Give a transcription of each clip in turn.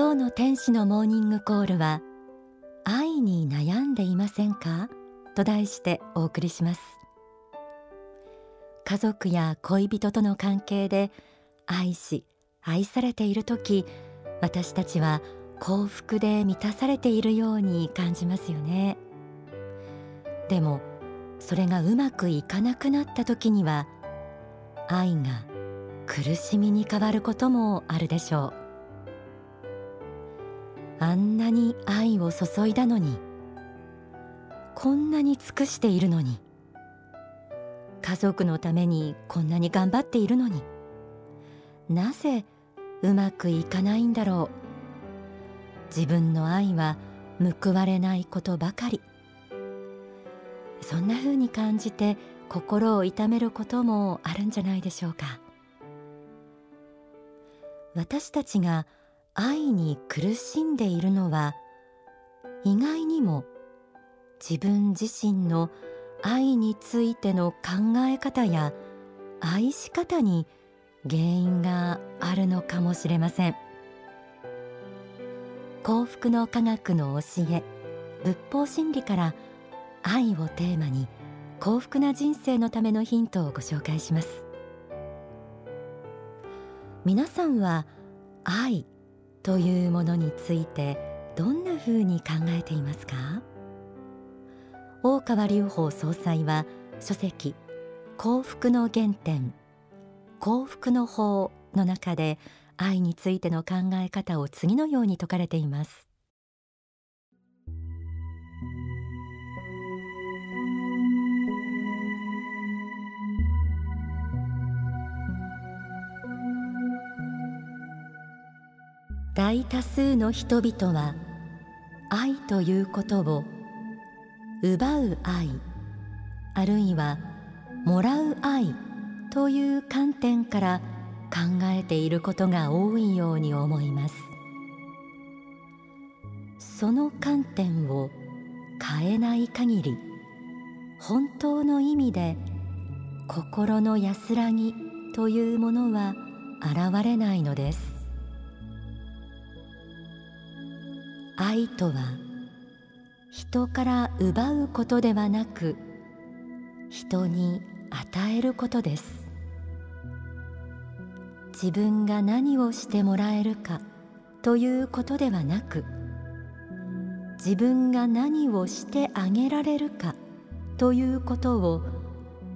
今日の天使のモーニングコールは愛に悩んでいませんか？と題してお送りします。家族や恋人との関係で愛し愛されている時私たちは幸福で満たされているように感じますよね。でもそれがうまくいかなくなった時には愛が苦しみに変わることもあるでしょう。あんなに愛を注いだのにこんなに尽くしているのに家族のためにこんなに頑張っているのになぜうまくいかないんだろう。自分の愛は報われないことばかり。そんな風に感じて心を痛めることもあるんじゃないでしょうか。私たちが愛に苦しんでいるのは意外にも自分自身の愛についての考え方や愛し方に原因があるのかもしれません。幸福の科学の教え仏法真理から愛をテーマに幸福な人生のためのヒントをご紹介します。皆さんは愛というものについてどんなふうに考えていますか？大川隆法総裁は書籍幸福の原点幸福の法の中で愛についての考え方を次のように説かれています。大多数の人々は愛ということを奪う愛あるいはもらう愛という観点から考えていることが多いように思います。その観点を変えない限り本当の意味で心の安らぎというものは現れないのです。愛とは人から奪うことではなく人に与えることです。自分が何をしてもらえるかということではなく自分が何をしてあげられるかということを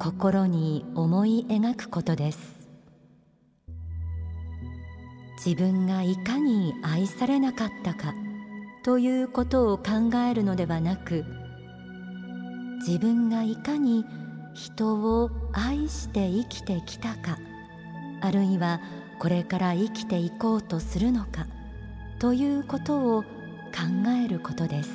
心に思い描くことです。自分がいかに愛されなかったかということを考えるのではなく自分がいかに人を愛して生きてきたかあるいはこれから生きていこうとするのかということを考えることです。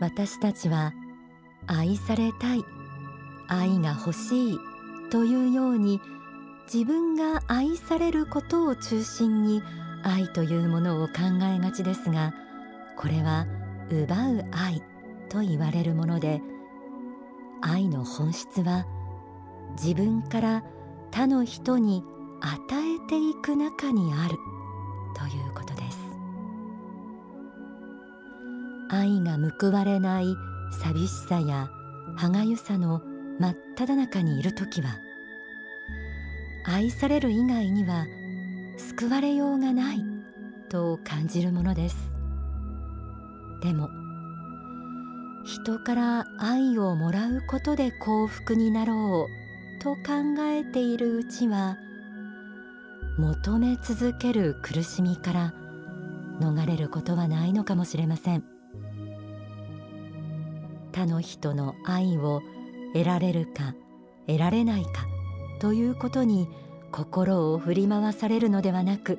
私たちは愛されたい愛が欲しいというように自分が愛されることを中心に愛というものを考えがちですがこれは奪う愛と言われるもので愛の本質は自分から他の人に与えていく中にあるということです。愛が報われない寂しさや歯がゆさの真っ只中にいる時は愛される以外には救われようがないと感じるものですでも人から愛をもらうことで幸福になろうと考えているうちは求め続ける苦しみから逃れることはないのかもしれません。他の人の愛を得られるか得られないかということに心を振り回されるのではなく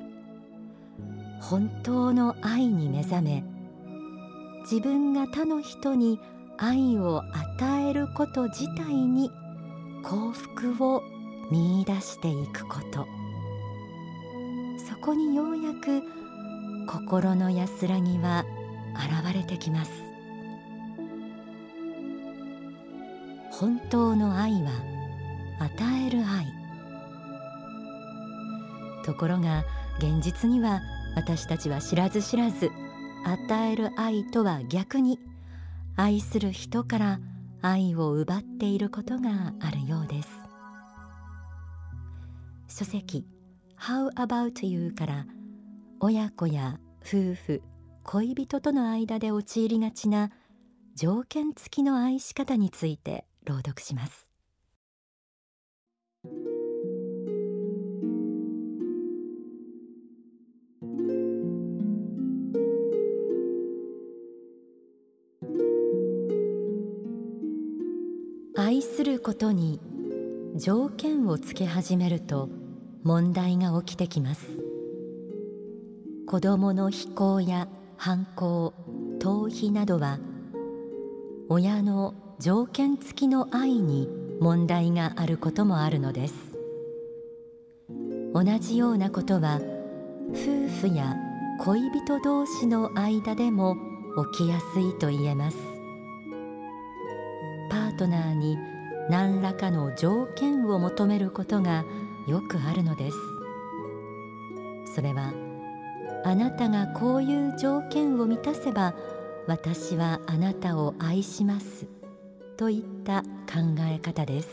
本当の愛に目覚め自分が他の人に愛を与えること自体に幸福を見いだしていくこと。そこにようやく心の安らぎは現れてきます。本当の愛は与える愛。ところが現実には私たちは知らず知らず与える愛とは逆に愛する人から愛を奪っていることがあるようです。書籍 How about you から親子や夫婦恋人との間で陥りがちな条件付きの愛し方について朗読します。愛することに条件をつけ始めると問題が起きてきます。子供の非行や反抗逃避などは親の条件付きの愛に問題があることもあるのです。同じようなことは夫婦や恋人同士の間でも起きやすいと言えます。パートナーに何らかの条件を求めることがよくあるのです。それはあなたがこういう条件を満たせば私はあなたを愛します。といった考え方です。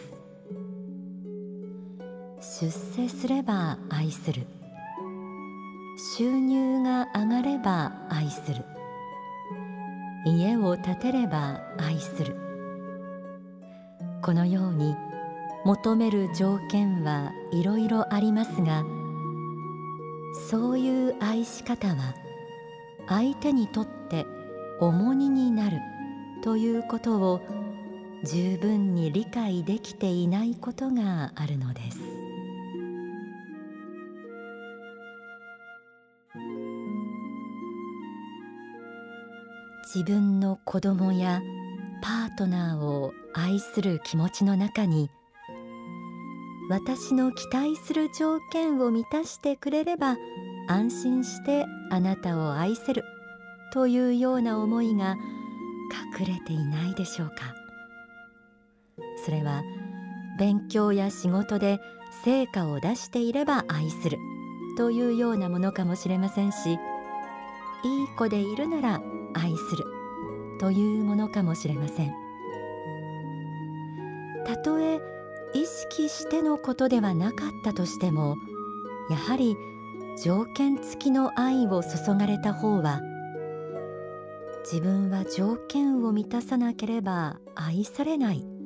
出世すれば愛する。収入が上がれば愛する。家を建てれば愛する。このように求める条件はいろいろありますがそういう愛し方は相手にとって重荷になるということを十分に理解できていないことがあるのです。自分の子供やパートナーを愛する気持ちの中に私の期待する条件を満たしてくれれば安心してあなたを愛せるというような思いが隠れていないでしょうか。それは勉強や仕事で成果を出していれば愛するというようなものかもしれませんしいい子でいるなら愛するというものかもしれません。たとえ意識してのことではなかったとしてもやはり条件付きの愛を注がれた方は自分は条件を満たさなければ愛されない。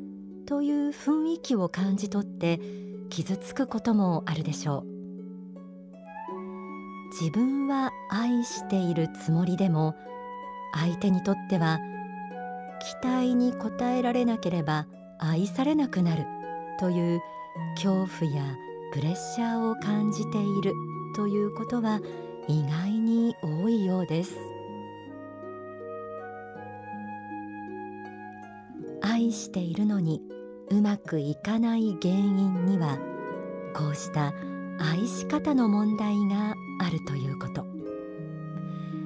という雰囲気を感じ取って傷つくこともあるでしょう。自分は愛しているつもりでも相手にとっては期待に応えられなければ愛されなくなるという恐怖やプレッシャーを感じているということは意外に多いようです。愛しているのにうまくいかない原因にはこうした愛し方の問題があるということ。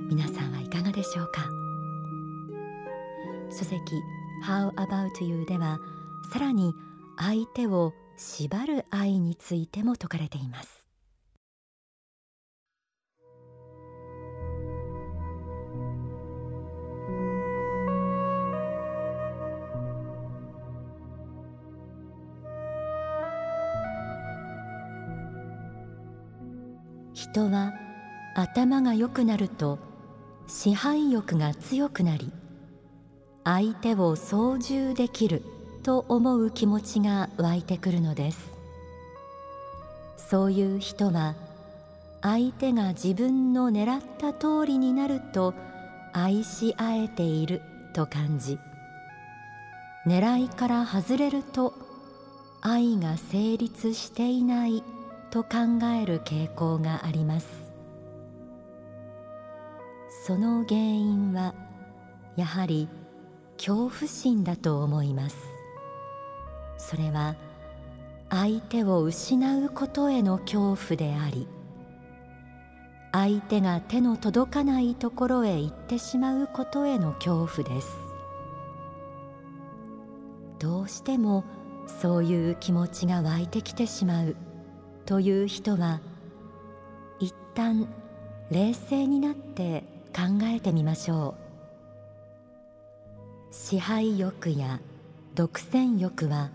皆さんはいかがでしょうか？書籍 How About You ではさらに相手を縛る愛についても説かれています。人は頭が良くなると支配欲が強くなり相手を操縦できると思う気持ちが湧いてくるのです。そういう人は相手が自分の狙った通りになると愛し合えていると感じ狙いから外れると愛が成立していないと考える傾向があります。その原因はやはり恐怖心だと思います。それは相手を失うことへの恐怖であり相手が手の届かないところへ行ってしまうことへの恐怖です。どうしてもそういう気持ちが湧いてきてしまう。という人は一旦冷静になって考えてみましょう。支配欲や独占欲は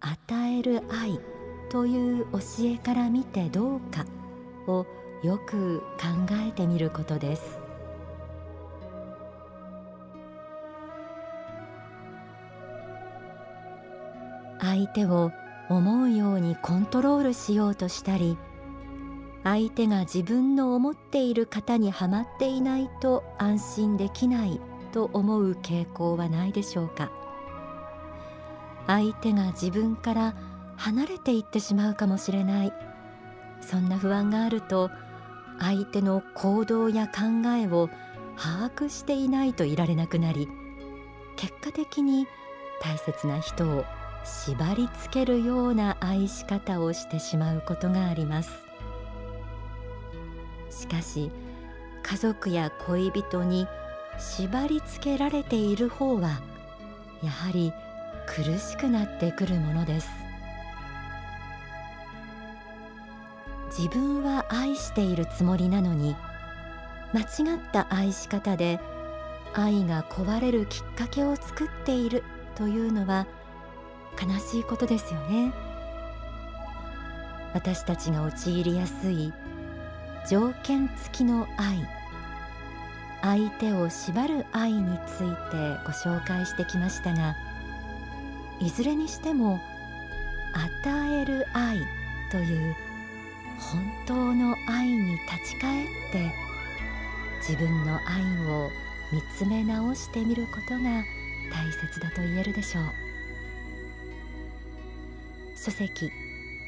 与える愛という教えから見てどうかをよく考えてみることです。相手を思うようにコントロールしようとしたり相手が自分の思っている型にはまっていないと安心できないと思う傾向はないでしょうか。相手が自分から離れていってしまうかもしれない。そんな不安があると相手の行動や考えを把握していないといられなくなり結果的に大切な人を縛りつけるような愛し方をしてしまうことがあります。しかし家族や恋人に縛りつけられている方はやはり苦しくなってくるものです。自分は愛しているつもりなのに間違った愛し方で愛が壊れるきっかけを作っているというのは悲しいことですよね。私たちが陥りやすい条件付きの愛。相手を縛る愛についてご紹介してきましたがいずれにしても与える愛という本当の愛に立ち返って自分の愛を見つめ直してみることが大切だと言えるでしょう。書籍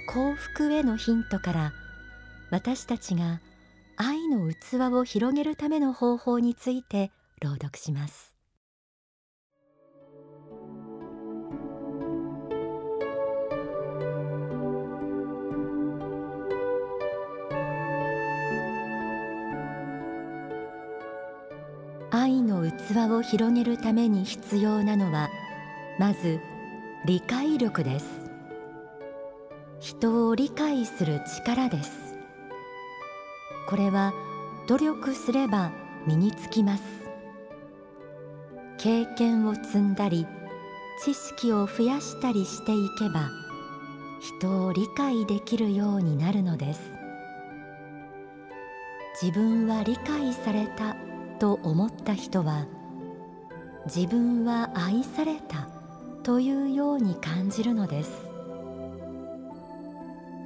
幸福へのヒントから私たちが愛の器を広げるための方法について朗読します。愛の器を広げるために必要なのはまず理解力です。人を理解する力です。これは努力すれば身につきます。経験を積んだり知識を増やしたりしていけば人を理解できるようになるのです。自分は理解されたと思った人は自分は愛されたというように感じるのです。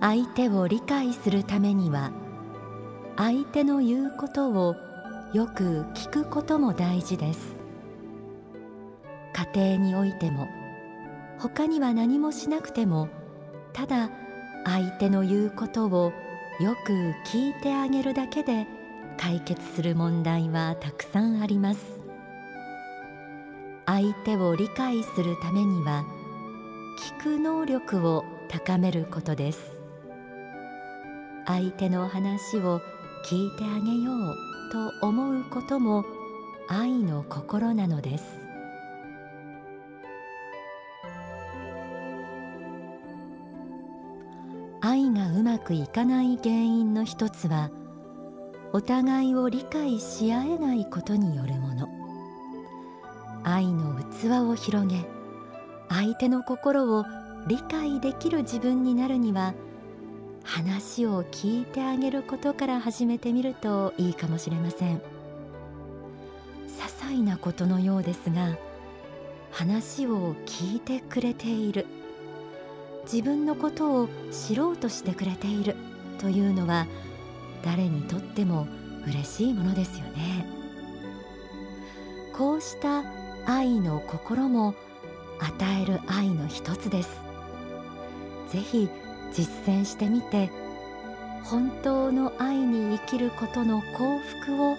相手を理解するためには相手の言うことをよく聞くことも大事です。家庭においても他には何もしなくてもただ相手の言うことをよく聞いてあげるだけで解決する問題はたくさんあります。相手を理解するためには聞く能力を高めることです。相手の話を聞いてあげようと思うことも愛の心なのです。愛がうまくいかない原因の一つはお互いを理解し合えないことによるもの。愛の器を広げ相手の心を理解できる自分になるには話を聞いてあげることから始めてみるといいかもしれません。些細なことのようですが話を聞いてくれている。自分のことを知ろうとしてくれているというのは誰にとっても嬉しいものですよね。こうした愛の心も与える愛の一つです。ぜひ実践してみて本当の愛に生きることの幸福を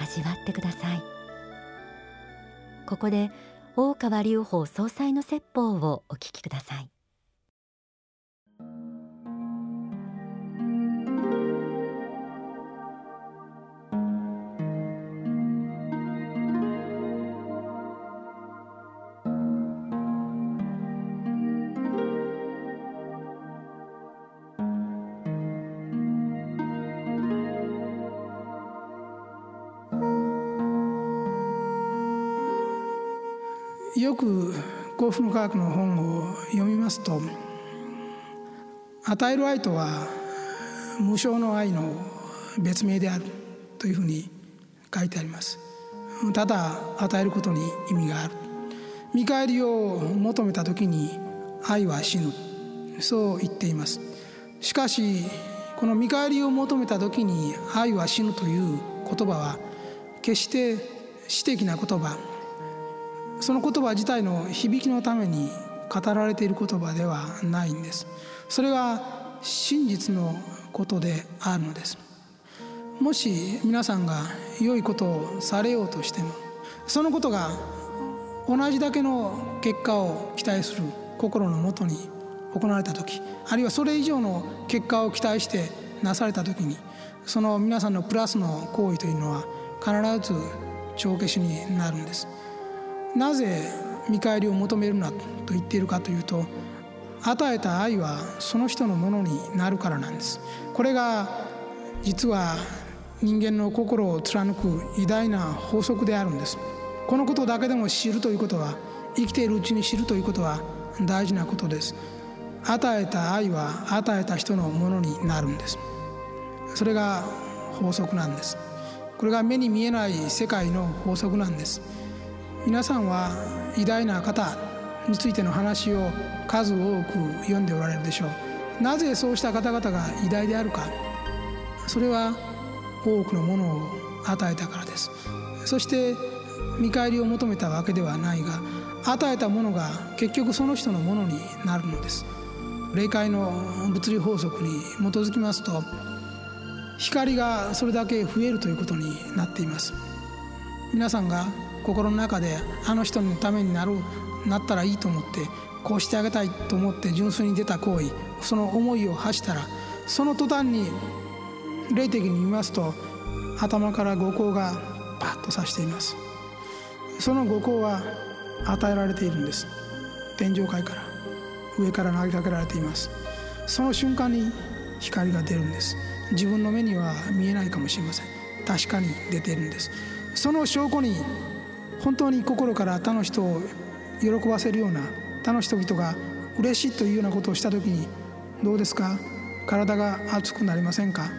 味わってください。ここで大川隆法総裁の説法をお聞きください。よく幸福の科学の本を読みますと与える愛とは無償の愛の別名であるというふうに書いてあります。ただ与えることに意味がある。見返りを求めた時に愛は死ぬ。そう言っています。しかしこの見返りを求めた時に愛は死ぬという言葉は決して私的な言葉その言葉自体の響きのために語られている言葉ではないんです。それは真実のことであるのです。もし皆さんが良いことをされようとしてもそのことが同じだけの結果を期待する心のもとに行われた時あるいはそれ以上の結果を期待してなされた時にその皆さんのプラスの行為というのは必ず帳消しになるんです。なぜ見返りを求めるなと言っているかというと与えた愛はその人のものになるからなんです。これが実は人間の心を貫く偉大な法則であるんです。このことだけでも知るということは生きているうちに知るということは大事なことです。与えた愛は与えた人のものになるんです。それが法則なんです。これが目に見えない世界の法則なんです。皆さんは偉大な方についての話を数多く読んでおられるでしょう。なぜそうした方々が偉大であるか。それは多くのものを与えたからです。そして見返りを求めたわけではないが与えたものが結局その人のものになるのです。霊界の物理法則に基づきますと光がそれだけ増えるということになっています。皆さんが心の中であの人のためになるなったらいいと思ってこうしてあげたいと思って純粋に出た行為その思いを発したらその途端に霊的に見ますと頭から五光がパッとさしています。その五光は与えられているんです。天上界から上から投げかけられています。その瞬間に光が出るんです。自分の目には見えないかもしれません。確かに出ているんです。その証拠に本当に心から他の人を喜ばせるような他の人々が嬉しいというようなことをした時にどうですか？体が熱くなりませんか？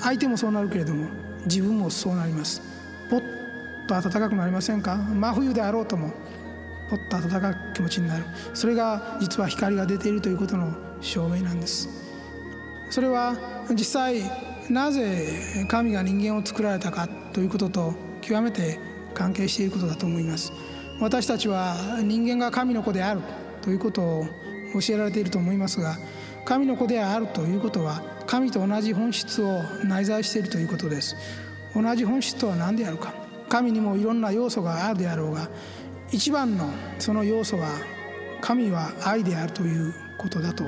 相手もそうなるけれども自分もそうなります。ポッと暖かくなりませんか？真冬であろうともポッと暖かい気持ちになる。それが実は光が出ているということの証明なんです。それは実際なぜ神が人間を作られたかということと極めて関係していることだと思います。私たちは人間が神の子であるということを教えられていると思いますが神の子であるということは神と同じ本質を内在しているということです。同じ本質とは何であるか。神にもいろんな要素があるであろうが一番のその要素は神は愛であるということだと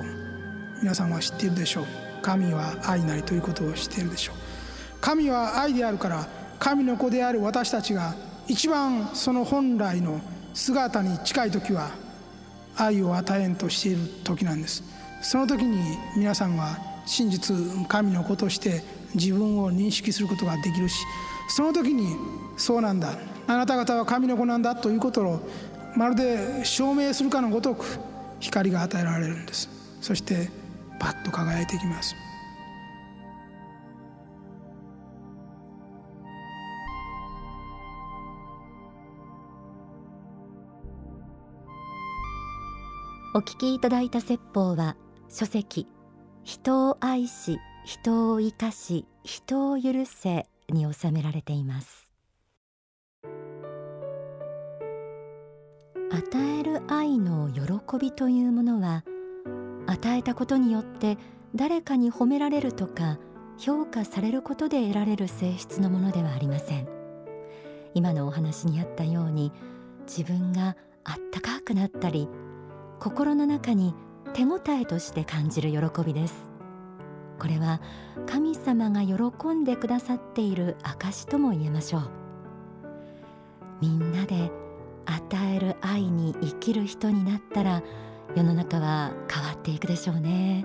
皆さんは知っているでしょう。神は愛なりということを知っているでしょう。神は愛であるから神の子である私たちが一番その本来の姿に近い時は愛を与えんとしている時なんです。その時に皆さんは真実神の子として自分を認識することができるしその時にそうなんだ。あなた方は神の子なんだということをまるで証明するかのごとく光が与えられるんです。そしてパッと輝いていきます。お聞きいただいた説法は書籍人を愛し人を生かし人を許せに収められています。与える愛の喜びというものは与えたことによって誰かに褒められるとか評価されることで得られる性質のものではありません。今のお話にあったように自分があったかくなったり心の中に手応えとして感じる喜びです。これは神様が喜んでくださっている証とも言えましょう。みんなで与える愛に生きる人になったら世の中は変わっていくでしょうね。